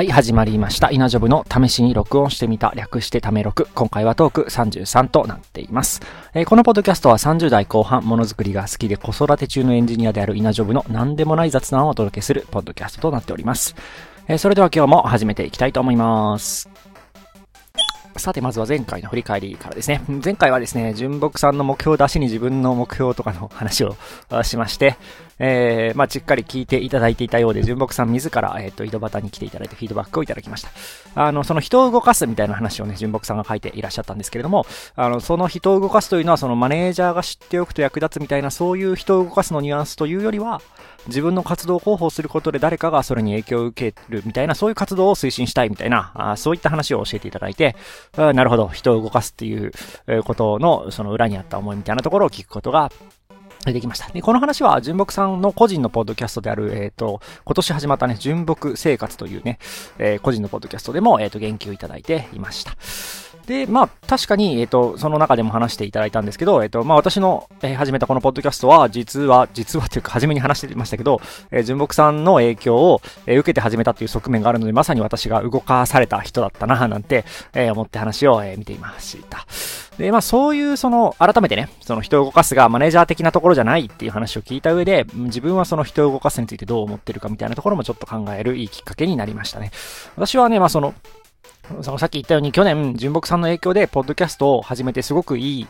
はい、始まりました。稲ジョブの試しに録音してみた、略してため録。今回はトーク33となっています。えー、このポッドキャストは30代後半、ものづくりが好きで子育て中のエンジニアである稲ジョブの何でもない雑談をお届けするポッドキャストとなっております。えー、それでは今日も始めていきたいと思います。さて、まずは前回の振り返りからですね。前回はですね、純木さんの目標出しに自分の目標とかの話をしまして、えー、まあ、しっかり聞いていただいていたようで、純木さん自ら、えっ、ー、と、井戸端に来ていただいてフィードバックをいただきました。あの、その人を動かすみたいな話をね、純木さんが書いていらっしゃったんですけれども、あの、その人を動かすというのは、そのマネージャーが知っておくと役立つみたいな、そういう人を動かすのニュアンスというよりは、自分の活動を広報することで誰かがそれに影響を受けるみたいな、そういう活動を推進したいみたいな、あそういった話を教えていただいて、なるほど、人を動かすっていうことの、その裏にあった思いみたいなところを聞くことができました。で、この話は、純木さんの個人のポッドキャストである、えっ、ー、と、今年始まったね、純木生活というね、えー、個人のポッドキャストでも、えっ、ー、と、言及いただいていました。で、まあ、確かに、えっ、と、その中でも話していただいたんですけど、えっ、と、まあ、私の、え、始めたこのポッドキャストは、実は、実は というか、初めに話してましたけど、え、純木さんの影響を、え、受けて始めたという側面があるので、まさに私が動かされた人だったな、なんて、え、思って話を、え、見ていました。で、まあ、そういう、その、改めてね、その人を動かすがマネージャー的なところじゃないっていう話を聞いた上で、自分はその人を動かすについてどう思ってるかみたいなところもちょっと考えるいいきっかけになりましたね。私はね、まあ、その、そのさっき言ったように去年、純木さんの影響で、ポッドキャストを始めてすごくいい、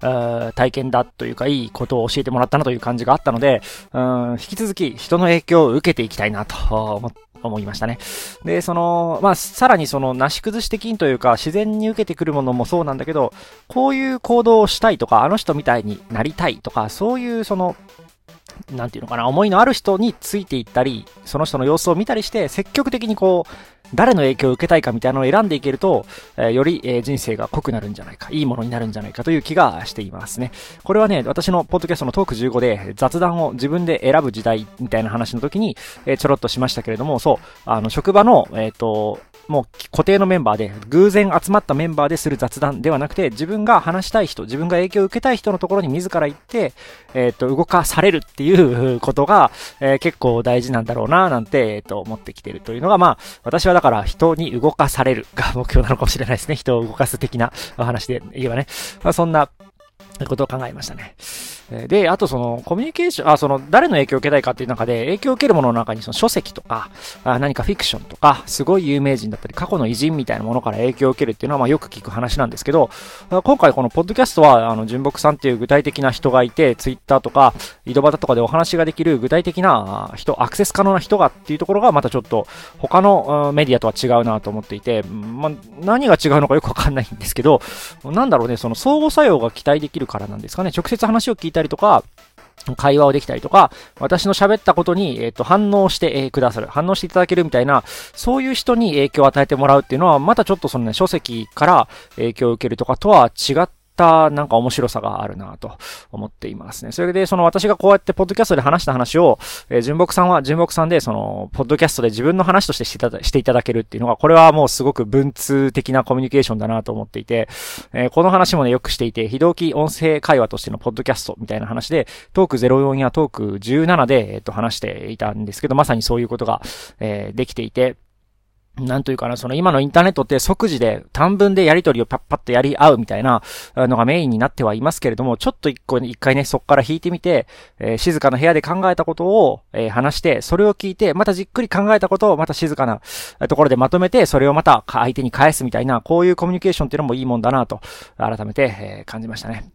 体験だというか、いいことを教えてもらったなという感じがあったので、うん引き続き人の影響を受けていきたいなと思っ思いましたね。で、その、まあ、さらにその、なし崩し的にというか、自然に受けてくるものもそうなんだけど、こういう行動をしたいとか、あの人みたいになりたいとか、そういうその、なんていうのかな、思いのある人についていったり、その人の様子を見たりして、積極的にこう、誰の影響を受けたいかみたいなのを選んでいけると、え、より、え、人生が濃くなるんじゃないか、いいものになるんじゃないかという気がしていますね。これはね、私のポッドキャストのトーク15で雑談を自分で選ぶ時代みたいな話の時に、え、ちょろっとしましたけれども、そう、あの、職場の、えっ、と、もう固定のメンバーで、偶然集まったメンバーでする雑談ではなくて、自分が話したい人、自分が影響を受けたい人のところに自ら行って、えっ、ー、と、動かされるっていうことが、えー、結構大事なんだろうな、なんて、えっ、と、思ってきてるというのが、まあ、私はだから人に動かされるが目標なのかもしれないですね。人を動かす的なお話で言えばね。まあ、そんなことを考えましたね。で、あとその、コミュニケーション、あ、その、誰の影響を受けたいかっていう中で、影響を受けるものの中に、その書籍とか、あ何かフィクションとか、すごい有名人だったり、過去の偉人みたいなものから影響を受けるっていうのは、まあよく聞く話なんですけど、今回このポッドキャストは、あの、純木さんっていう具体的な人がいて、ツイッターとか、井戸端とかでお話ができる具体的な人、アクセス可能な人がっていうところが、またちょっと、他のメディアとは違うなと思っていて、まあ、何が違うのかよくわかんないんですけど、なんだろうね、その相互作用が期待できるからなんですかね。直接話を聞いたたりとか、会話をできたりとか、私の喋ったことに、えっ、ー、と、反応して、えー、くださる。反応していただけるみたいな、そういう人に影響を与えてもらうっていうのは、またちょっとそのね、書籍から影響を受けるとかとは違ったなんか面白さがあるなと思っていますね。それで、その私がこうやってポッドキャストで話した話を、えー、純木さんは純木さんで、その、ポッドキャストで自分の話としてしていただしていただけるっていうのが、これはもうすごく文通的なコミュニケーションだなと思っていて、えー、この話もね、よくしていて、非同期音声会話としてのポッドキャストみたいな話で、トーク04やトーク17で、えっ、ー、と、話していたんですけど、まさにそういうことが、えー、できていて、なんというかな、その今のインターネットって即時で短文でやり取りをパッパッとやり合うみたいなのがメインになってはいますけれども、ちょっと一個、一回ね、そこから引いてみて、えー、静かな部屋で考えたことを、えー、話して、それを聞いて、またじっくり考えたことをまた静かなところでまとめて、それをまた相手に返すみたいな、こういうコミュニケーションっていうのもいいもんだなと、改めて、えー、感じましたね。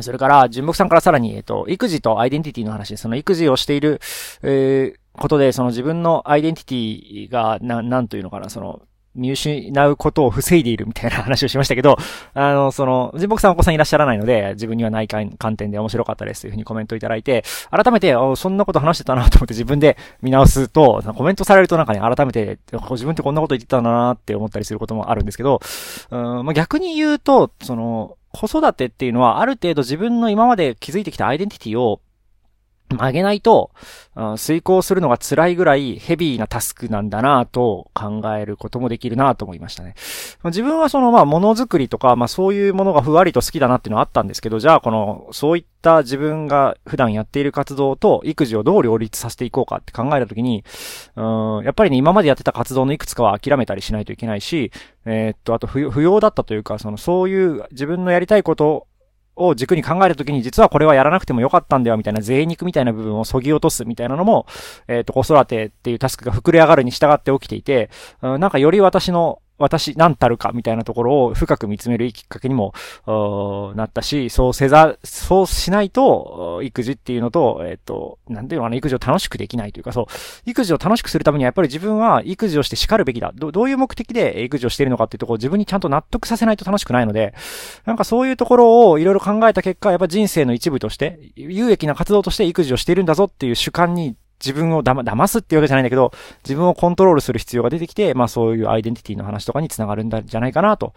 それから、純木さんからさらに、えっ、と、育児とアイデンティティの話、その育児をしている、えー、ことで、その自分のアイデンティティが、な、なんというのかな、その、見失うことを防いでいるみたいな 話をしましたけど、あの、その、人木さんお子さんいらっしゃらないので、自分にはない観点で面白かったですというふうにコメントいただいて、改めて、そんなこと話してたなと思って自分で見直すと、コメントされるとなんかね、改めて、自分ってこんなこと言ってたんだなって思ったりすることもあるんですけど、うん、まあ、逆に言うと、その、子育てっていうのは、ある程度自分の今まで築いてきたアイデンティティを曲げないと、遂行するのが辛いぐらいヘビーなタスクなんだなと考えることもできるなと思いましたね。自分はそのまあものづくりとか、まあそういうものがふわりと好きだなっていうのはあったんですけど、じゃあこの、そういった自分が普段やっている活動と育児をどう両立させていこうかって考えたときに、うん、やっぱりね、今までやってた活動のいくつかは諦めたりしないといけないし、えー、っと、あと不要だったというか、そのそういう自分のやりたいことを軸に考えるときに、実はこれはやらなくてもよかったんだよ、みたいな贅肉みたいな部分を削ぎ落とすみたいなのも、えっ、ー、と、子育てっていうタスクが膨れ上がるに従って起きていて、うん、なんかより私の私何たるかみたいなところを深く見つめるいいきっかけにも、なったし、そうせざ、そうしないと、育児っていうのと、えっ、ー、と、なんていうのかな、育児を楽しくできないというか、そう、育児を楽しくするためにはやっぱり自分は育児をして叱るべきだ。どどういう目的で育児をしているのかっていうところを自分にちゃんと納得させないと楽しくないので、なんかそういうところをいろいろ考えた結果、やっぱ人生の一部として、有益な活動として育児をしているんだぞっていう主観に自分をだま、騙すっていうわけじゃないんだけど、自分をコントロールする必要が出てきて、まあそういうアイデンティティの話とかにつながるんじゃないかなと、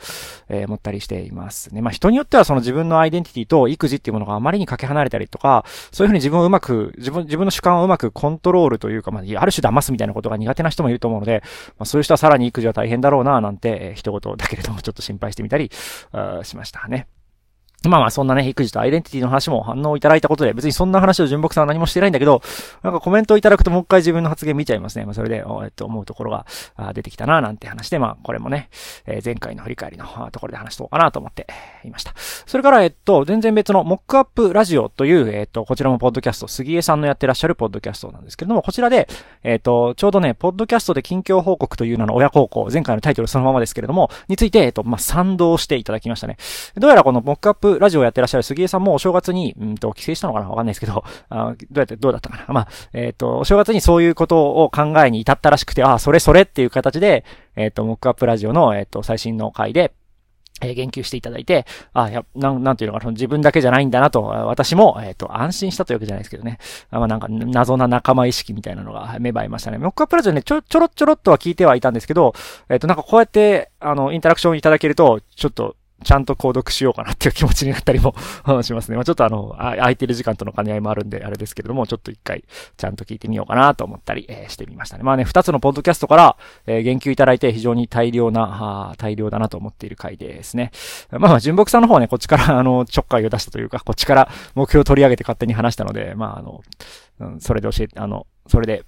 えー、思ったりしていますね。まあ人によってはその自分のアイデンティティと育児っていうものがあまりにかけ離れたりとか、そういうふうに自分をうまく、自分、自分の主観をうまくコントロールというか、まあある種騙すみたいなことが苦手な人もいると思うので、まあそういう人はさらに育児は大変だろうな、なんて、えー、一言だけれどもちょっと心配してみたり、しましたね。まあまあそんなね、育児とアイデンティティの話も反応いただいたことで、別にそんな話を純木さんは何もしてないんだけど、なんかコメントをいただくともう一回自分の発言見ちゃいますね。まあそれで、えっと、思うところが出てきたな、なんて話で、まあこれもね、えー、前回の振り返りのところで話しとこうかなと思っていました。それから、えっと、全然別のモックアップラジオという、えっと、こちらもポッドキャスト、杉江さんのやってらっしゃるポッドキャストなんですけれども、こちらで、えっと、ちょうどね、ポッドキャストで近況報告という名の親孝行、前回のタイトルそのままですけれども、について、えっと、まあ賛同していただきましたね。どうやらこのモックアップラジオやってらっしゃる杉江さんもお正月に、うんと、帰省したのかな？わかんないですけど、あどうやって、どうだったかな？まあ、えっ、ー、と、お正月にそういうことを考えに至ったらしくて、あ、それそれっていう形で、えっ、ー、と、モックアップラジオの、えっ、ー、と、最新の回で、え、言及していただいて、あ、や、なん、なんていうのかな、自分だけじゃないんだなと、私も、えっ、ー、と、安心したというわけじゃないですけどね。あまあ、なんか、謎な仲間意識みたいなのが芽生えましたね。モックアップラジオね、ちょ、ちょろちょろっとは聞いてはいたんですけど、えっ、ー、と、なんかこうやって、あの、インタラクションいただけると、ちょっと、ちゃんと購読しようかなっていう気持ちになったりも しますね。まあちょっとあの、空いてる時間との兼ね合いもあるんで、あれですけれども、ちょっと一回、ちゃんと聞いてみようかなと思ったり、えー、してみましたね。まあね、二つのポッドキャストから、えー、言及いただいて非常に大量な、は大量だなと思っている回ですね。まあまあ、純木さんの方はね、こっちから あの、ちょっかいを出したというか、こっちから目標を取り上げて勝手に話したので、まああの、うん、それで教えて、あの、それで、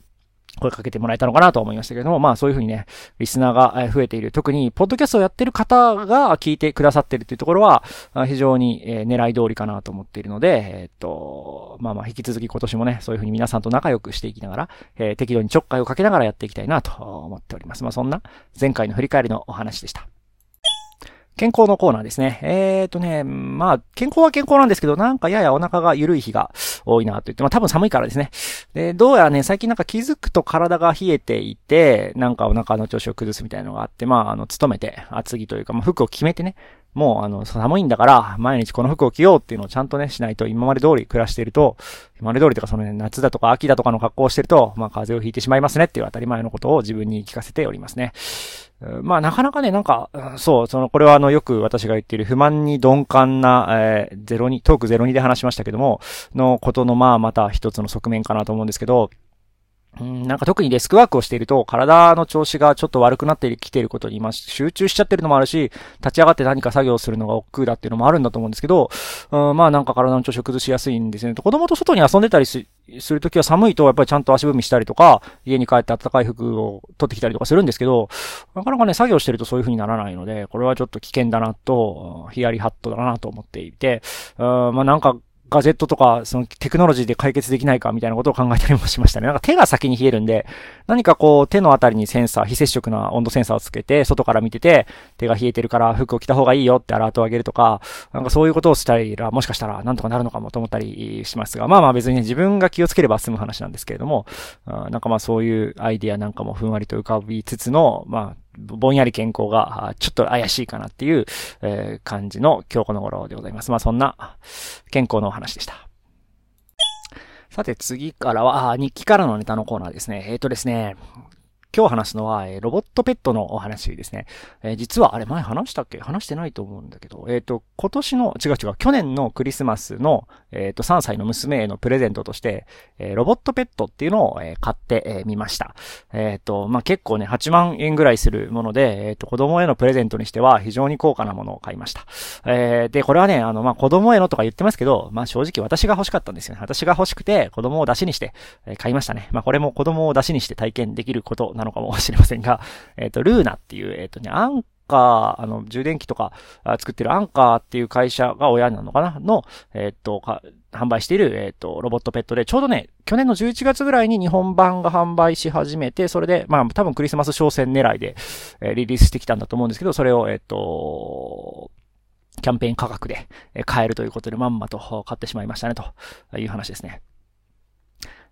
声かけてもらえたのかなと思いましたけれども、まあそういうふうにね、リスナーが増えている。特に、ポッドキャストをやってる方が聞いてくださってるっていうところは、非常に狙い通りかなと思っているので、えっと、まあまあ引き続き今年もね、そういうふうに皆さんと仲良くしていきながら、えー、適度にちょっかいをかけながらやっていきたいなと思っております。まあそんな前回の振り返りのお話でした。健康のコーナーですね。えーとね、まあ、健康は健康なんですけど、なんかややお腹が緩い日が多いなと言って、まあ多分寒いからですね。で、どうやらね、最近なんか気づくと体が冷えていて、なんかお腹の調子を崩すみたいなのがあって、まあ、あの、勤めて、厚着というか、まあ服を決めてね、もう、あの、寒いんだから、毎日この服を着ようっていうのをちゃんとね、しないと、今まで通り暮らしていると、今まで通りとか、そのね、夏だとか秋だとかの格好をしてると、まあ、風邪をひいてしまいますねっていう当たり前のことを自分に聞かせておりますね。まあ、なかなかね、なんか、そう、その、これはあの、よく私が言っている不満に鈍感な、えー、ゼロに、トークゼロにで話しましたけども、のことの、まあ、また一つの側面かなと思うんですけど、ん、なんか特にデスクワークをしていると、体の調子がちょっと悪くなってきていることに、まあ、集中しちゃってるのもあるし、立ち上がって何か作業するのが億劫だっていうのもあるんだと思うんですけど、うん、まあなんか体の調子を崩しやすいんですね。子供と外に遊んでたりするときは寒いと、やっぱりちゃんと足踏みしたりとか、家に帰って暖かい服を取ってきたりとかするんですけど、なかなかね、作業してるとそういう風にならないので、これはちょっと危険だなと、ヒヤリハットだなと思っていて、うん、まあなんか、ガジェットとか、そのテクノロジーで解決できないかみたいなことを考えたりもしましたね。なんか手が先に冷えるんで、何かこう手のあたりにセンサー、非接触な温度センサーをつけて、外から見てて、手が冷えてるから服を着た方がいいよってアラートを上げるとか、なんかそういうことをしたら、もしかしたらなんとかなるのかもと思ったりしますが、まあまあ別にね、自分が気をつければ済む話なんですけれども、なんかまあそういうアイディアなんかもふんわりと浮かびつつの、まあ、ぼんやり健康が、ちょっと怪しいかなっていう、え、感じの今日この頃でございます。まあそんな健康のお話でした。さて次からは、日記からのネタのコーナーですね。えっ、ー、とですね、今日話すのは、えー、ロボットペットのお話ですね。えー、実は、あれ前話したっけ？話してないと思うんだけど、えっ、ー、と、今年の、違う違う、去年のクリスマスの、えっ、と、3歳の娘へのプレゼントとして、えロボットペットっていうのを、え買ってみ、えー、ました。えっ、と、まあ、結構ね、8万円ぐらいするもので、えっ、と、子供へのプレゼントにしては非常に高価なものを買いました。えで、これはね、あの、まあ、子供へのとか言ってますけど、まあ、正直私が欲しかったんですよね。私が欲しくて、子供を出しにして、え買いましたね。まあ、これも子供を出しにして体験できることなのかもしれませんが、えっ、と、ルーナっていう、えっ、とね、アンカー、あの、充電器とか作ってるアンカーっていう会社が親なのかな？の、えっ、と、販売している、えっ、と、ロボットペットで、ちょうどね、去年の11月ぐらいに日本版が販売し始めて、それで、まあ、多分クリスマス商戦狙いで、えリリースしてきたんだと思うんですけど、それを、えっ、と、キャンペーン価格で買えるということで、まんまと買ってしまいましたね、という話ですね。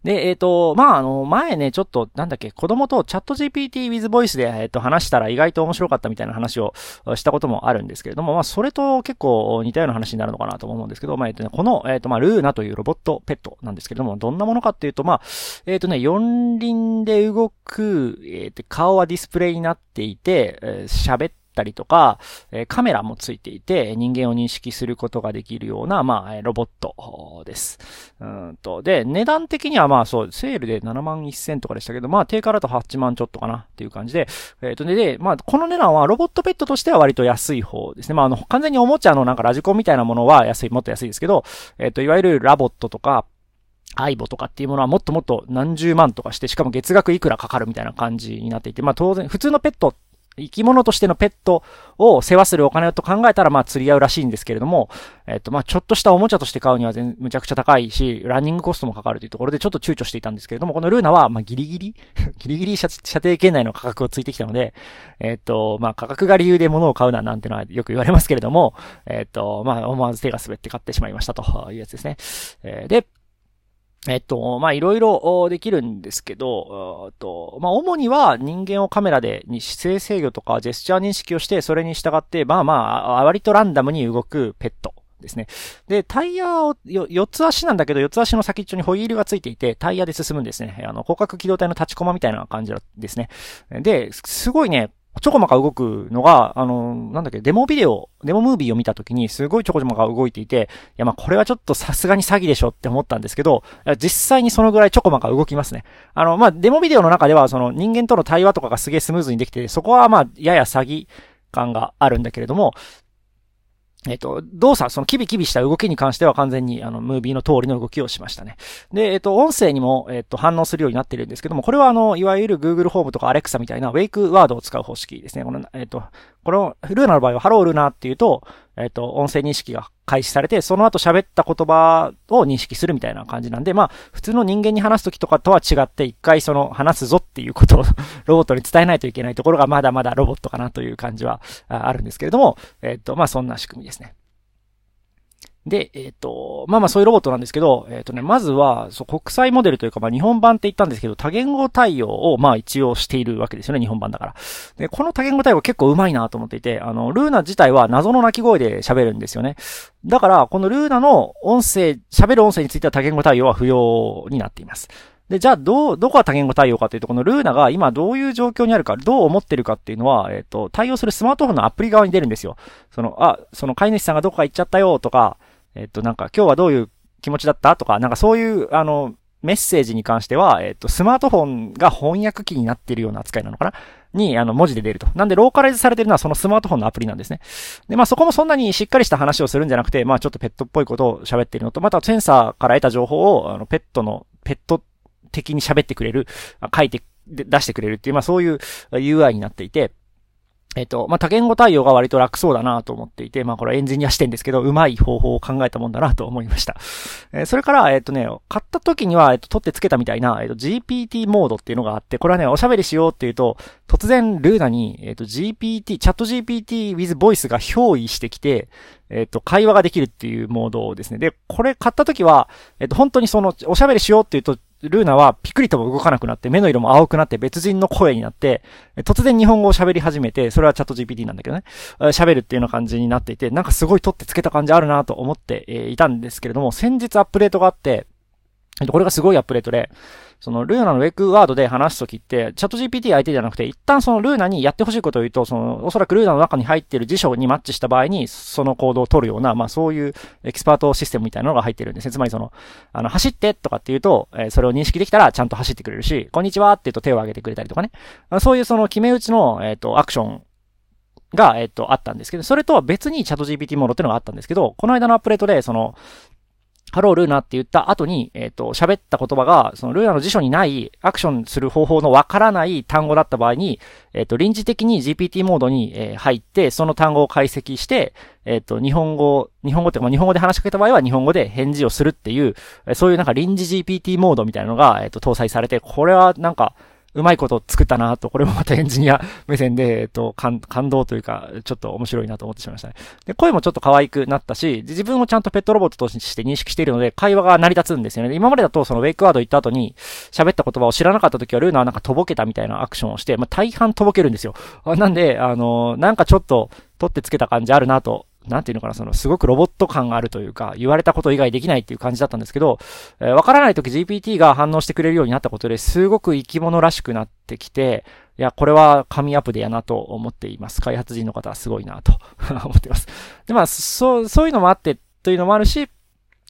で、えっ、ー、と、まあ、あの、前ね、ちょっと、なんだっけ、子供とチャット GPT with voice で、えっ、ー、と、話したら意外と面白かったみたいな話をしたこともあるんですけれども、まあ、それと結構似たような話になるのかなと思うんですけど、まあ、えっ、ー、とね、この、えっ、と、まあ、ルーナというロボットペットなんですけれども、どんなものかっていうと、まあ、えっ、とね、四輪で動く、えっ、と、顔はディスプレイになっていて、喋、えっったりとか、えカメラもついていて、人間を認識することができるような、まあ、ロボットです。うんと、で、値段的にはまあそう、セールで7万1000とかでしたけど、まあ、定価だと8万ちょっとかなっていう感じで、えっ、ー、とね、で、まあ、この値段はロボットペットとしては割と安い方ですね。まあ、あの、完全におもちゃのなんかラジコンみたいなものは安い、もっと安いですけど、えっ、ー、と、いわゆる LOVOT とか、 aibo とかっていうものはもっともっと何十万とかして、しかも月額いくらかかるみたいな感じになっていて、まあ当然、普通のペット生き物としてのペットを世話するお金と考えたら、まあ釣り合うらしいんですけれども、えっと、まあちょっとしたおもちゃとして買うには全、むちゃくちゃ高いし、ランニングコストもかかるというところでちょっと躊躇していたんですけれども、このルーナは、まあギリギリ？ギリギリ射程圏内の価格をついてきたので、えっと、まあ価格が理由で物を買うななんてのはよく言われますけれども、えっと、まあ思わず手が滑って買ってしまいましたというやつですね。えー、で、えっと、ま、いろいろできるんですけど、と、まあ、主には人間をカメラでに姿勢制御とかジェスチャー認識をして、それに従って、まあまあ、割とランダムに動くペットですね。で、タイヤを、4つ足なんだけど、4つ足の先っちょにホイールがついていて、タイヤで進むんですね。あの、広角機動隊の立ちコマみたいな感じですね。で、すごいね、ちょこまか動くのが、あの、なんだっけ、デモビデオ、デモムービーを見たときに、すごいちょこちょこが動いていて、いや、ま、これはちょっとさすがに詐欺でしょって思ったんですけど、実際にそのぐらいちょこまか動きますね。あの、まあ、デモビデオの中では、その人間との対話とかがすげえスムーズにできて、そこはまあ、やや詐欺感があるんだけれども、えっと、動作、そのキビキビした動きに関しては完全にあの、ムービーの通りの動きをしましたね。で、えっと、音声にも、えっと、反応するようになってるんですけども、これはあの、いわゆる Google ホームとか Alexa みたいなウェイクワードを使う方式ですね。この、えっと、この、ルーナの場合は、ハロールーナっていうと、えっ、と、音声認識が開始されて、その後喋った言葉を認識するみたいな感じなんで、まあ、普通の人間に話すときとかとは違って、一回その、話すぞっていうことを ロボットに伝えないといけないところが、まだまだロボットかなという感じはあるんですけれども、えっ、と、まあ、そんな仕組みですね。で、えっ、ー、と、まあまあそういうロボットなんですけど、えっ、ー、とね、まずは、そう、国際モデルというか、まあ日本版って言ったんですけど、多言語対応を、まあ一応しているわけですよね、日本版だから。で、この多言語対応結構上手いなと思っていて、あの、ルーナ自体は謎の鳴き声で喋るんですよね。だから、このルーナの音声、喋る音声については多言語対応は不要になっています。で、じゃあ、どう、どこが多言語対応かというと、このルーナが今どういう状況にあるか、どう思ってるかっていうのは、えっ、ー、と、対応するスマートフォンのアプリ側に出るんですよ。その、あ、その飼い主さんがどこか行っちゃったよとか、えっと、なんか今日はどういう気持ちだった？とか、なんかそういう、あの、メッセージに関しては、えっと、スマートフォンが翻訳機になっているような扱いなのかな？に、あの、文字で出ると。なんで、ローカライズされてるのはそのスマートフォンのアプリなんですね。で、まあそこもそんなにしっかりした話をするんじゃなくて、まあちょっとペットっぽいことを喋っているのと、またセンサーから得た情報を、あの、ペットの、ペット的に喋ってくれる、書いて、出してくれるっていう、まあそういう UI になっていて、えっ、と、まあ、多言語対応が割と楽そうだなと思っていて、まあ、これエンジニア視点ですけど、うまい方法を考えたもんだなと思いました。えー、それから、えっ、とね、買った時には、えっ、と、取ってつけたみたいな、えっ、と、GPT モードっていうのがあって、これはね、おしゃべりしようっていうと、突然、ルーナに、えっ、と、GPT、チャット GPT with voice が憑依してきて、えっ、と、会話ができるっていうモードですね。で、これ買った時は、えっ、と、本当にその、おしゃべりしようっていうと、ルーナはピクリとも動かなくなって、目の色も青くなって別人の声になって、突然日本語を喋り始めて、それはチャット GPT なんだけどね、喋るっていうような感じになっていて、なんかすごい取ってつけた感じあるなと思っていたんですけれども、先日アップデートがあって、これがすごいアップデートで、そのルーナのウェイクワードで話すときって、チャット GPT 相手じゃなくて、一旦そのルーナにやってほしいことを言うと、その、おそらくルーナの中に入っている辞書にマッチした場合に、その行動を取るような、まあそういうエキスパートシステムみたいなのが入ってるんですね。つまりその、あの、走ってとかって言うと、えー、それを認識できたらちゃんと走ってくれるし、こんにちはって言うと手を挙げてくれたりとかね。そういうその決め打ちの、えっ、と、アクションが、えっ、と、あったんですけど、それとは別にチャット GPT モードっていうのがあったんですけど、この間のアップデートで、その、ハロールーナって言った後に、えっ、ー、と、喋った言葉が、そのルーナの辞書にないアクションする方法のわからない単語だった場合に、えっ、ー、と、臨時的に GPT モードに、えー、入って、その単語を解析して、えっ、と、日本語、日本語ってか、まあ、日本語で話しかけた場合は日本語で返事をするっていう、そういうなんか臨時 GPT モードみたいなのが、えっ、と、搭載されて、これはなんか、うまいこと作ったなと、これもまたエンジニア目線で、えっと、感、感動というか、ちょっと面白いなと思ってしまいましたね。で、声もちょっと可愛くなったし、自分もちゃんとペットロボットとして認識しているので、会話が成り立つんですよね。今までだと、そのウェイクワード行った後に、喋った言葉を知らなかった時は、ルーナはなんかとぼけたみたいなアクションをして、まあ、大半とぼけるんですよ。なんで、あの、なんかちょっと、取ってつけた感じあるなとなんていうのかな、その、すごくロボット感があるというか、言われたこと以外できないっていう感じだったんですけど、えー、わからないとき GPT が反応してくれるようになったことですごく生き物らしくなってきて、いや、これは神アプデやなと思っています。開発人の方はすごいなと思っています。で、まあ、そう、そういうのもあってというのもあるし、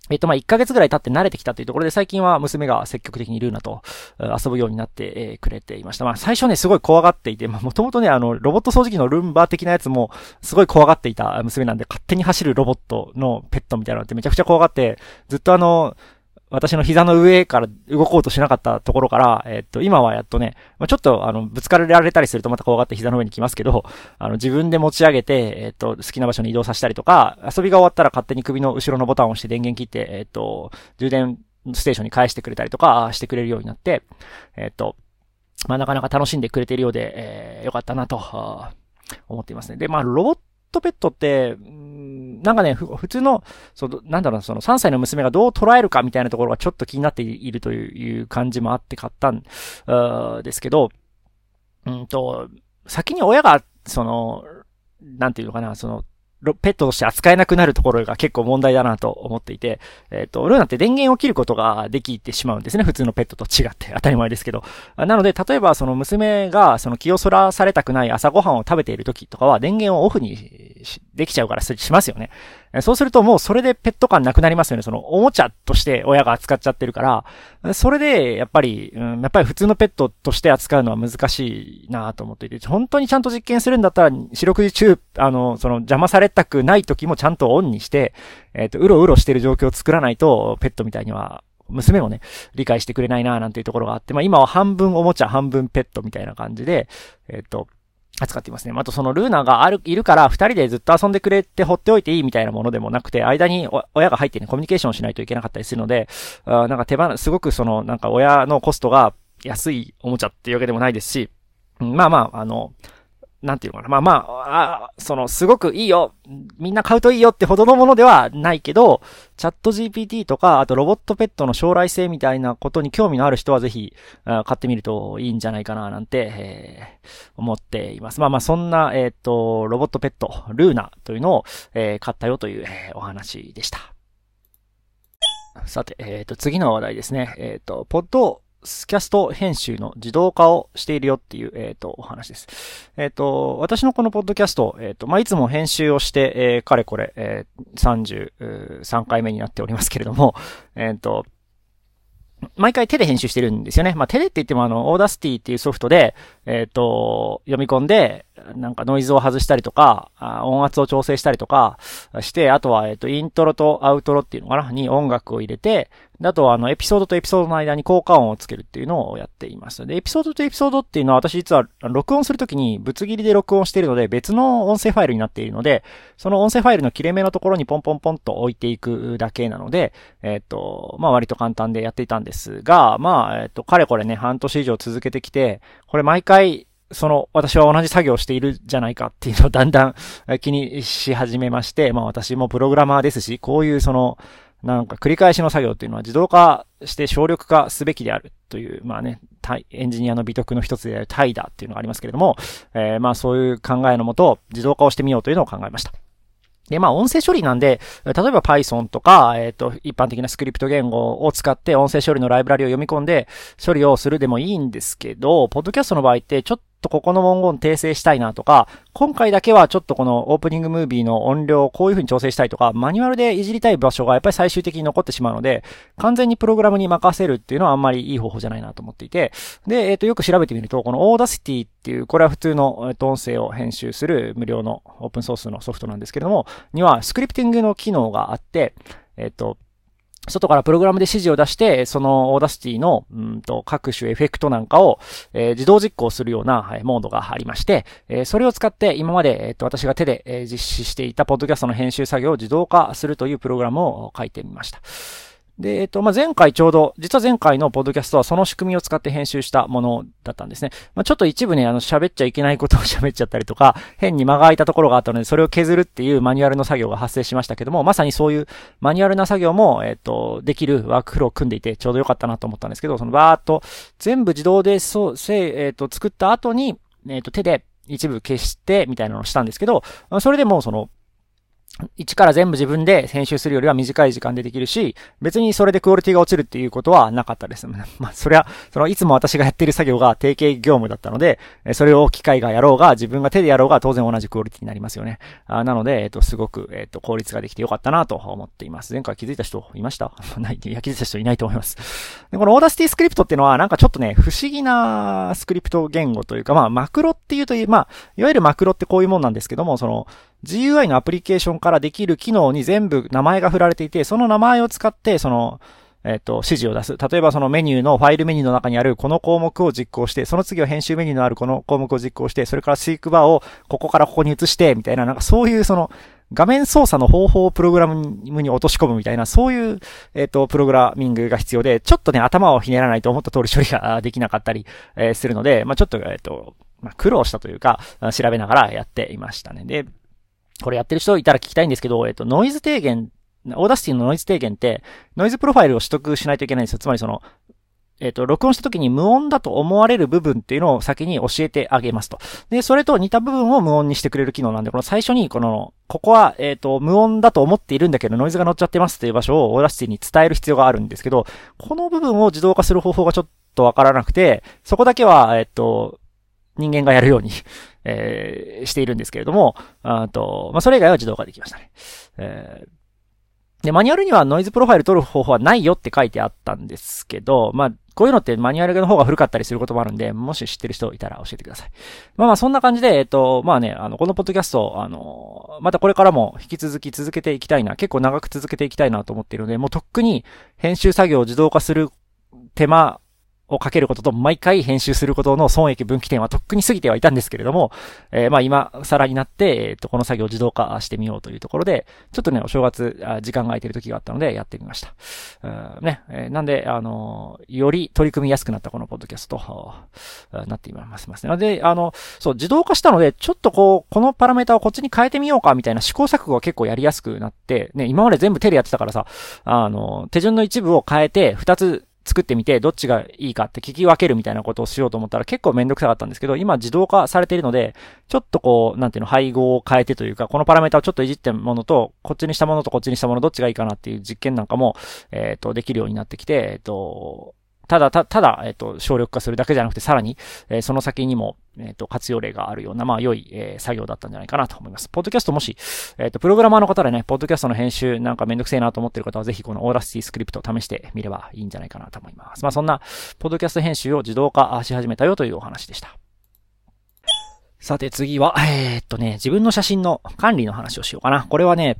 えっと、ま、1ヶ月ぐらい経って慣れてきたというところで、最近は娘が積極的にルーナと遊ぶようになってくれていました。まあ、最初ね、すごい怖がっていて、まあ、もともとね、あの、ロボット掃除機のルンバ的なやつも、すごい怖がっていた娘なんで、勝手に走るロボットのペットみたいなのってめちゃくちゃ怖がって、ずっとあの、私の膝の上から動こうとしなかったところから、えっと、今はやっとね、まあ、ちょっと、あの、ぶつかられたりするとまた怖がって膝の上に来ますけど、あの、自分で持ち上げて、えっと、好きな場所に移動させたりとか、遊びが終わったら勝手に首の後ろのボタンを押して電源切って、えっと、充電ステーションに返してくれたりとか、してくれるようになって、えっと、まあ、なかなか楽しんでくれているようで、えー、よかったなと、思っていますね。で、まあ、ロボットペットって、なんかね、普通の、その、なんだろう、その3歳の娘がどう捉えるかみたいなところがちょっと気になっているという感じもあって買ったんですけど、うんと、先に親が、その、なんていうのかな、その、ペットとして扱えなくなるところが結構問題だなと思っていて、えっ、ー、と、ルーナって電源を切ることができてしまうんですね。普通のペットと違って。当たり前ですけど。なので、例えばその娘がその気をそらされたくない朝ごはんを食べている時とかは電源をオフにできちゃうからしますよね。そうするともうそれでペット感なくなりますよね。そのおもちゃとして親が扱っちゃってるから、それでやっぱり、うん、やっぱり普通のペットとして扱うのは難しいなと思っていて、本当にちゃんと実験するんだったら、四六時中、あの、その邪魔されたくない時もちゃんとオンにして、えっ、ー、と、うろうろしてる状況を作らないと、ペットみたいには娘もね、理解してくれないななんていうところがあって、まあ今は半分おもちゃ、半分ペットみたいな感じで、えっ、ー、と、扱っていますね。あとそのルーナがある、いるから二人でずっと遊んでくれて放っておいていいみたいなものでもなくて、間に親が入ってね、コミュニケーションしないといけなかったりするので、あなんか手放、すごくその、なんか親のコストが安いおもちゃっていうわけでもないですし、まあまあ、あの、なんていうのかな。まあまあ、あその、すごくいいよ。みんな買うといいよってほどのものではないけど、チャット GPT とか、あとロボットペットの将来性みたいなことに興味のある人はぜひ、買ってみるといいんじゃないかな、なんて、えー、思っています。まあまあ、そんな、えっ、ー、と、ロボットペット、ルーナというのを、えー、買ったよという、えー、お話でした。さて、えっ、ー、と、次の話題ですね。えっ、ー、と、ポッドスキャスト編集の自動化をしているよっていう、えっ、ー、と、お話です。えっ、ー、と、私のこのポッドキャスト、えっ、ー、と、まあ、いつも編集をして、え、かれこれ、え、33回目になっておりますけれども、えっ、と、毎回手で編集してるんですよね。まあ、手でって言ってもあの、オーダースティっていうソフトで、えっ、と、読み込んで、なんかノイズを外したりとか、音圧を調整したりとかして、あとは、えっ、と、イントロとアウトロっていうのかな？に音楽を入れて、あとは、あの、エピソードとエピソードの間に効果音をつけるっていうのをやっています。で、エピソードとエピソードっていうのは私実は録音するときにぶつ切りで録音しているので別の音声ファイルになっているので、その音声ファイルの切れ目のところにポンポンポンと置いていくだけなので、えっ、と、まあ割と簡単でやっていたんですが、まあ、えっ、と、かれこれね、半年以上続けてきて、これ毎回その、私は同じ作業をしているじゃないかっていうのをだんだん気にし始めまして、まあ私もプログラマーですし、こういうその、なんか繰り返しの作業っていうのは自動化して省力化すべきであるという、まあね、エンジニアの美徳の一つであるタイダっていうのがありますけれども、えー、まあそういう考えのもと、自動化をしてみようというのを考えました。で、まあ、音声処理なんで、例えば Python とか、えっ、ー、と、一般的なスクリプト言語を使って音声処理のライブラリを読み込んで処理をするでもいいんですけど、ポッドキャストの場合ってちょっとここの文言訂正したいなとか、今回だけはちょっとこのオープニングムービーの音量をこういう風に調整したいとか、マニュアルでいじりたい場所がやっぱり最終的に残ってしまうので、完全にプログラムに任せるっていうのはあんまりいい方法じゃないなと思っていて、で、えっ、ー、と、よく調べてみると、この Audacity っていう、これは普通の、えっ、と、音声を編集する無料のオープンソースのソフトなんですけれども、にはスクリプティングの機能があって、えっ、と、外からプログラムで指示を出して、その Audacity の、うんと、各種エフェクトなんかを、えー、自動実行するような、はい、モードがありまして、えー、それを使って今まで、えっ、と、私が手で、え、実施していたポッドキャストの編集作業を自動化するというプログラムを書いてみました。で、えっと、まあ、前回ちょうど、実は前回のポッドキャストはその仕組みを使って編集したものだったんですね。まあ、ちょっと一部ね、あの、喋っちゃいけないことを 喋っちゃったりとか、変に間が空いたところがあったので、それを削るっていうマニュアルの作業が発生しましたけども、まさにそういうマニュアルな作業も、えっと、できるワークフローを組んでいて、ちょうどよかったなと思ったんですけど、そのバーっと、全部自動で、そう、せえっと、作った後に、えっと、手で、一部消して、みたいなのをしたんですけど、それでもうその、一から全部自分で編集するよりは短い時間でできるし、別にそれでクオリティが落ちるっていうことはなかったです。まあ、それは、その、いつも私がやっている作業が定型業務だったので、それを機械がやろうが、自分が手でやろうが、当然同じクオリティになりますよね。あなので、えっ、と、すごく、えっ、と、効率ができてよかったなと思っています。前回気づいた人いました？ない、いや、気づいた人いないと思います。で、この Audacity スクリプトっていうのは、なんかちょっとね、不思議なスクリプト言語というか、まあ、マクロっていうという、まあ、いわゆるマクロってこういうもんなんですけども、その、GUI のアプリケーションからできる機能に全部名前が振られていて、その名前を使って、その、えっ、と、指示を出す。例えばそのメニューのファイルメニューの中にあるこの項目を実行して、その次は編集メニューのあるこの項目を実行して、それからスイークバーをここからここに移して、みたいな、なんかそういうその、画面操作の方法をプログラムに落とし込むみたいな、そういう、えっ、と、プログラミングが必要で、ちょっとね、頭をひねらないと思った通り処理ができなかったり、え、するので、まあちょっと、えっ、と、まあ苦労したというか、調べながらやっていましたね。で、これやってる人いたら聞きたいんですけど、えっと、ノイズ低減、 Audacity のノイズ低減って、ノイズプロファイルを取得しないといけないんですよ。つまりその、えっ、と、録音した時に無音だと思われる部分っていうのを先に教えてあげますと。で、それと似た部分を無音にしてくれる機能なんで、この最初にこの、ここは、えっ、と、無音だと思っているんだけど、ノイズが乗っちゃってますっていう場所を Audacity に伝える必要があるんですけど、この部分を自動化する方法がちょっとわからなくて、そこだけは、えっ、と、人間がやるようにえー、しているんですけれども、あと、まあ、それ以外は自動化できましたね。えー、で、マニュアルにはノイズプロファイル取る方法はないよって書いてあったんですけど、まあ、こういうのってマニュアルの方が古かったりすることもあるんで、もし知ってる人いたら教えてください。まあまあそんな感じで、えっと、まあね、あの、このポッドキャスト、あの、またこれからも引き続き続けていきたいな、結構長く続けていきたいなと思っているので、もうとっくに編集作業を自動化する手間をかけることと、毎回編集することの損益分岐点はとっくに過ぎてはいたんですけれども、えー、まあ今、さらになって、えっ、と、この作業を自動化してみようというところで、ちょっとね、お正月、時間が空いてる時があったので、やってみました。うんね、えー、なんで、あの、より取り組みやすくなったこのポッドキャスト、なっていますますね。で、あの、そう、自動化したので、ちょっとこう、このパラメータをこっちに変えてみようか、みたいな試行錯誤が結構やりやすくなって、ね、今まで全部手でやってたからさ、あの、手順の一部を変えて、二つ作ってみて、どっちがいいかって聞き分けるみたいなことをしようと思ったら結構めんどくさかったんですけど、今自動化されているので、ちょっとこう、なんていうの、配合を変えてというか、このパラメータをちょっといじってものと、こっちにしたものとこっちにしたものどっちがいいかなっていう実験なんかも、えっ、ー、と、できるようになってきて、えっ、ー、と、ただ、た、ただ、えっ、と、省力化するだけじゃなくて、さらに、え、その先にも、えっ、と、活用例があるような、まあ、良い、え、作業だったんじゃないかなと思います。ポッドキャストもし、えっ、と、プログラマーの方でね、ポッドキャストの編集なんかめんどくせえなと思ってる方は、ぜひこのオーラシティスクリプトを試してみればいいんじゃないかなと思います。まあ、そんな、ポッドキャスト編集を自動化し始めたよというお話でした。さて次は、えー、っとね、自分の写真の管理の話をしようかな。これはね、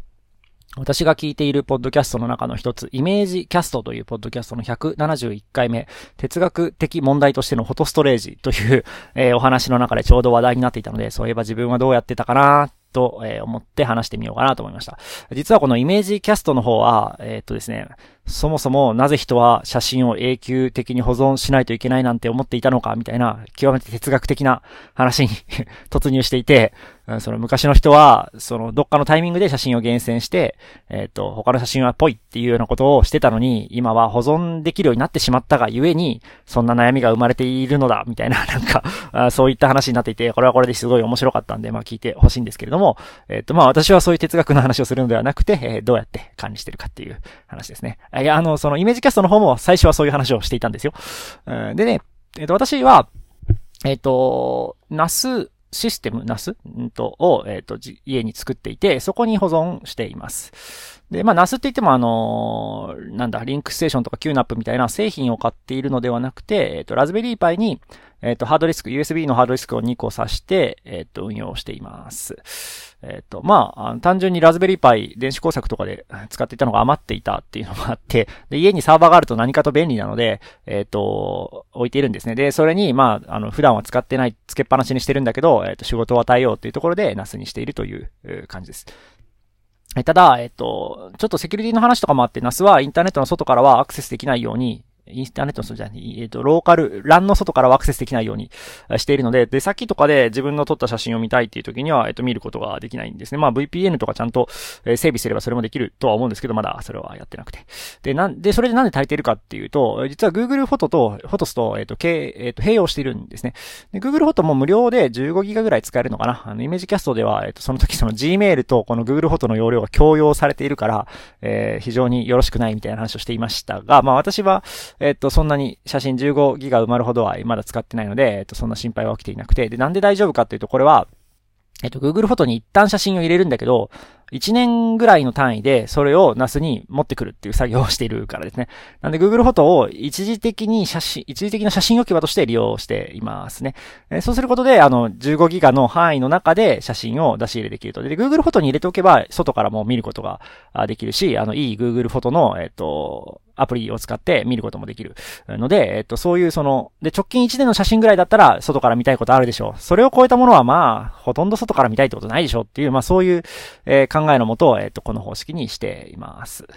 私が聞いているポッドキャストの中の一つ、イメージキャストというポッドキャストの171回目、哲学的問題としてのフォトストレージという、えー、お話の中でちょうど話題になっていたので、そういえば自分はどうやってたかなと、えー、思って話してみようかなと思いました。実はこのイメージキャストの方は、えー、っとですね、そもそもなぜ人は写真を永久的に保存しないといけないなんて思っていたのかみたいな極めて哲学的な話に 突入していて、その昔の人は、そのどっかのタイミングで写真を厳選して、えっ、ー、と、他の写真はぽいっていうようなことをしてたのに、今は保存できるようになってしまったがゆえに、そんな悩みが生まれているのだ、みたいな、なんか、そういった話になっていて、これはこれですごい面白かったんで、まあ聞いてほしいんですけれども、えっ、ー、と、まあ私はそういう哲学の話をするのではなくて、えー、どうやって管理してるかっていう話ですね。いや、あの、そのイメージキャストの方も最初はそういう話をしていたんですよ。うん、でね、えっ、と、私は、えっ、と、 NAS、システム、 NAS？んとを、えっ、ー、と、家に作っていて、そこに保存しています。で、まあ、 NAS って言ってもあの、なんだ、 LinkStation とか QNAP みたいな製品を買っているのではなくて、えっ、と、 Raspberry Pi に、えっ、と、ハードディスク、USB のハードディスクを2個挿して、えっ、と、運用しています。えっ、と、まあ、単純にラズベリーパイ電子工作とかで使っていたのが余っていたっていうのがあって、で、家にサーバーがあると何かと便利なので、えっ、と、置いているんですね。で、それに、まあ、あの、普段は使ってない、つけっぱなしにしてるんだけど、えっ、と、仕事を与えようっていうところで NAS にしているという感じです。ただ、えっと、ちょっとセキュリティの話とかもあって、NAS はインターネットの外からはアクセスできないように、インターネットのそうじゃない、えっ、ー、と、ローカル、ランの外からアクセスできないようにしているので、で、先とかで自分の撮った写真を見たいっていう時には、えっ、と、見ることができないんですね。まあ、VPN とかちゃんと、え、整備すればそれもできるとは思うんですけど、まだそれはやってなくて。で、なんで、それでなんで足りてるかっていうと、実は Google フォトと、フォトスと、えっ、と、けえっ、と、併用しているんですね。で、Google フォトも無料で15ギガぐらい使えるのかな。あの、イメージキャストでは、えっ、と、その時その Gmail とこの Google フォトの容量が共用されているから、え非常によろしくないみたいな話をしていましたが、まあ私は、えっ、と、そんなに写真15ギガ埋まるほどはまだ使ってないので、えっと、そんな心配は起きていなくて、で、なんで大丈夫かっていうと、これは、えっと、Google フォトに一旦写真を入れるんだけど、1年ぐらいの単位でそれを NAS に持ってくるっていう作業をしているからですね。なんで Google フォトを一時的に写真、一時的な写真置き場として利用していますね。そうすることで、あの、15ギガの範囲の中で写真を出し入れできると。で、Google フォトに入れておけば、外からも見ることができるし、あの、いい Google フォトの、えっと、アプリを使って見ることもできるので、えっと、そういうその、で、直近1年の写真ぐらいだったら、外から見たいことあるでしょう。それを超えたものは、まあ、ほとんど外から見たいってことないでしょうっていう、まあ、そういう、えー、考えのもと、えっと、この方式にしています。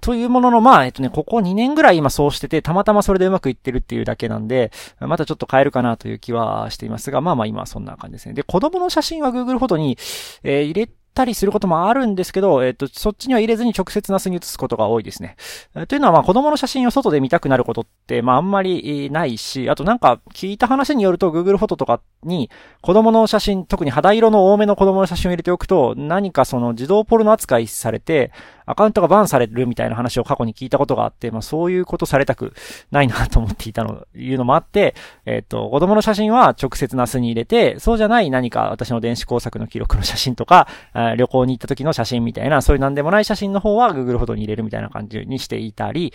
というものの、まあ、えっとね、ここ2年ぐらい今そうしてて、たまたまそれでうまくいってるっていうだけなんで、またちょっと変えるかなという気はしていますが、まあまあ今はそんな感じですね。で、子供の写真は Google フォトに、えー、入れたりすることもあるんですけど、えっ、と、そっちには入れずに直接ナスに移すことが多いですね。えー、というのは、まあ、子供の写真を外で見たくなることって、まあ、あんまりないし、あとなんか、聞いた話によると、Google フォトとかに、子供の写真、特に肌色の多めの子供の写真を入れておくと、何かその自動ポルノ扱いされて、アカウントがバンされるみたいな話を過去に聞いたことがあって、まあそういうことされたくないなと思っていたの、いうのもあって、えっ、と、子供の写真は直接ナスに入れて、そうじゃない何か私の電子工作の記録の写真とか、旅行に行った時の写真みたいな、そういうなんでもない写真の方は Google フォトに入れるみたいな感じにしていたり、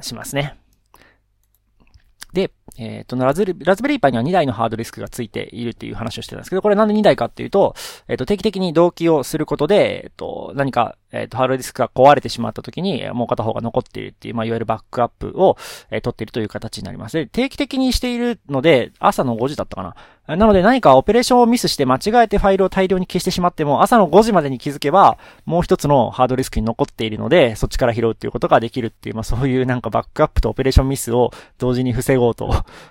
しますね。で、えっ、ー、と、ラズラズベリーパイには2台のハードディスクがついているっていう話をしてたんですけど、これなんで2台かっていうと、えっ、ー、と、定期的に同期をすることで、えっ、ー、と、何か、えっ、と、ハードディスクが壊れてしまった時に、もう片方が残っているっていう、まあ、いわゆるバックアップを、え取っているという形になります。で、定期的にしているので、朝の5時だったかな。なので何かオペレーションをミスして間違えてファイルを大量に消してしまっても、朝の5時までに気づけば、もう一つのハードディスクに残っているので、そっちから拾うっていうことができるっていう、まあそういうなんかバックアップとオペレーションミスを同時に防ごうと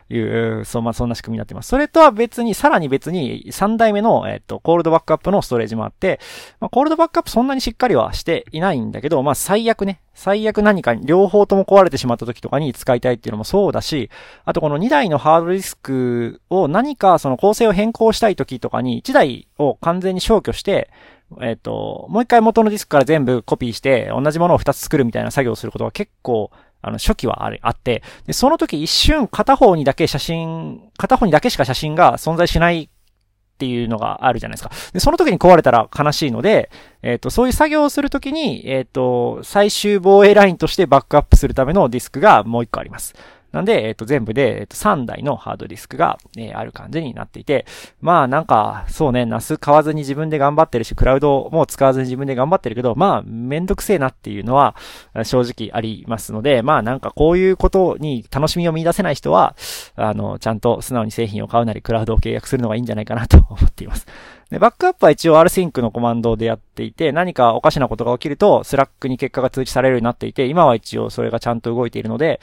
いう、そう、まあそんな仕組みになってます。それとは別に、さらに別に3代目の、えっと、コールドバックアップのストレージもあって、まあコールドバックアップそんなにしっかりはしていないんだけど、まあ最悪ね、最悪何か両方とも壊れてしまった時とかに使いたいっていうのもそうだし、あとこの2台のハードディスクを何かその構成を変更したい時とかに1台を完全に消去して、えっ、と、もう一回元のディスクから全部コピーして同じものを2つ作るみたいな作業をすることが結構あの、初期はあれ、あって、で、その時一瞬片方にだけ写真、片方にだけしか写真が存在しないっていうのがあるじゃないですか。で、その時に壊れたら悲しいので、えっ、ー、と、そういう作業をするときに、えっ、ー、と、最終防衛ラインとしてバックアップするためのディスクがもう一個あります。なんで、えっ、と、全部で、えっ、と、3台のハードディスクが、えー、ある感じになっていて、まあ、なんか、そうね、 NAS 買わずに自分で頑張ってるし、クラウドも使わずに自分で頑張ってるけど、まあ、めんどくせえなっていうのは、正直ありますので、まあ、なんかこういうことに楽しみを見出せない人は、あの、ちゃんと素直に製品を買うなり、クラウドを契約するのがいいんじゃないかなと思っています。で、バックアップは一応 rsync のコマンドでやっていて、何かおかしなことが起きると、 Slack に結果が通知されるようになっていて、今は一応それがちゃんと動いているので、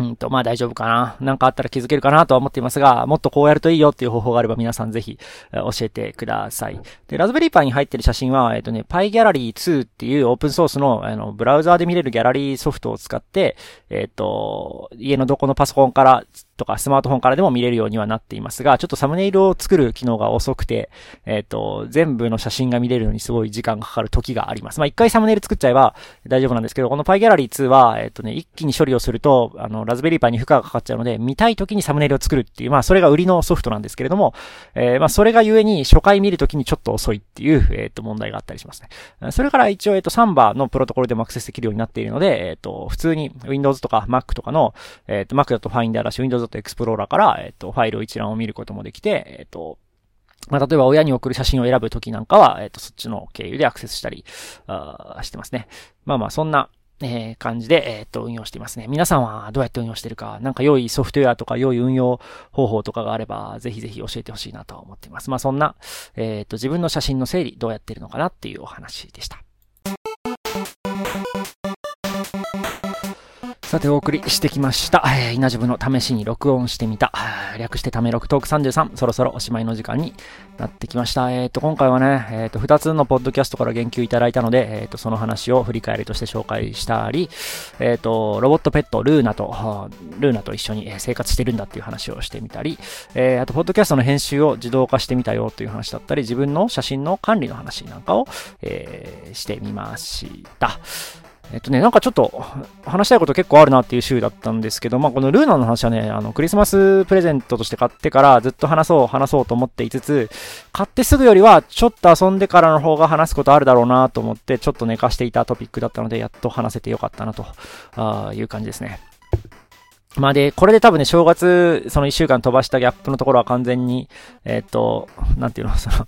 うんと、まあ大丈夫かな。なんかあったら気づけるかなとは思っていますが、もっとこうやるといいよっていう方法があれば皆さんぜひ教えてください。で、ラズベリーパイに入ってる写真は、えっとね、PyGallery2 っていうオープンソースの、あの、ブラウザーで見れるギャラリーソフトを使って、えっと、家のどこのパソコンからとかスマートフォンからでも見れるようにはなっていますが、ちょっとサムネイルを作る機能が遅くて、えっ、ー、と、全部の写真が見れるのにすごい時間がかかる時があります。まあ、一回サムネイル作っちゃえば大丈夫なんですけど、この PyGallery2 は、えっ、ー、とね、一気に処理をすると、あの、ラズベリーパイに負荷がかかっちゃうので、見たい時にサムネイルを作るっていう、まあ、それが売りのソフトなんですけれども、えー、まあ、それがゆえに初回見るときにちょっと遅いっていう、えっ、と、問題があったりしますね。それから一応、えっ、と、サンバーのプロトコルでもアクセスできるようになっているので、えっ、と、普通に Windows とか Mac とかの、えっ、と、Mac だと Finder だし、Windows だと Explorer から、えっ、と、ファイル一覧を見ることもできて、えっ、と、まあ、例えば親に送る写真を選ぶときなんかは、えっ、と、そっちの経由でアクセスしたり、あしてますね。まあまあ、そんな、えー、感じで、えっ、と、運用していますね。皆さんはどうやって運用してるか、なんか良いソフトウェアとか良い運用方法とかがあれば、ぜひぜひ教えてほしいなと思っています。まあ、そんな、えっ、と、自分の写真の整理、どうやってるのかなっていうお話でした。さて、お送りしてきました。えー、稲ジブの試しに録音してみた。略してため録トーク33。そろそろおしまいの時間になってきました。えっ、ー、と、今回はね、えっ、ー、と、2つのポッドキャストから言及いただいたので、えっ、ー、と、その話を振り返りとして紹介したり、えっ、と、ロボットペット、ルーナと、ルーナと一緒に生活してるんだっていう話をしてみたり、えあと、ポッドキャストの編集を自動化してみたよという話だったり、自分の写真の管理の話なんかを、えしてみました。えっとね、なんかちょっと話したいこと結構あるなっていう週だったんですけど、まあこのルーナの話はね、あのクリスマスプレゼントとして買ってからずっと話そう話そうと思っていつつ、買ってすぐよりはちょっと遊んでからの方が話すことあるだろうなと思ってちょっと寝かしていたトピックだったので、やっと話せてよかったなとあいう感じですね。まあで、これで多分ね、正月、その一週間飛ばしたギャップのところは完全に、えっ、と、なんていうの、その、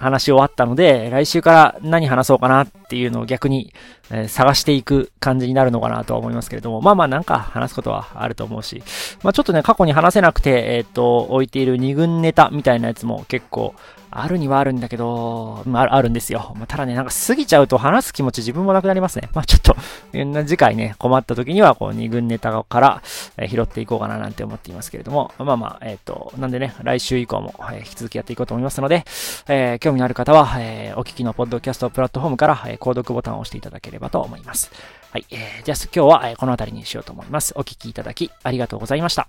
話し終わったので、来週から何話そうかなっていうのを逆に、えー、探していく感じになるのかなとは思いますけれども、まあまあなんか話すことはあると思うし、まあちょっとね、過去に話せなくて、えっ、と、置いている二軍ネタみたいなやつも結構あるにはあるんだけど、まあ、あるんですよ。まあ、ただね、なんか過ぎちゃうと話す気持ち自分もなくなりますね。まあ、ちょっと、次回ね、困った時には、こう、二軍ネタから、え、拾っていこうかななんて思っていますけれども、まあまあ、えっ、ー、と、なんでね、来週以降も、えー、引き続きやっていこうと思いますので、えー、興味のある方は、えー、お聞きのポッドキャストプラットフォームから、えー、購読ボタンを押していただければと思います。はい、えー、じゃあ今日は、えー、この辺りにしようと思います。お聞きいただきありがとうございました。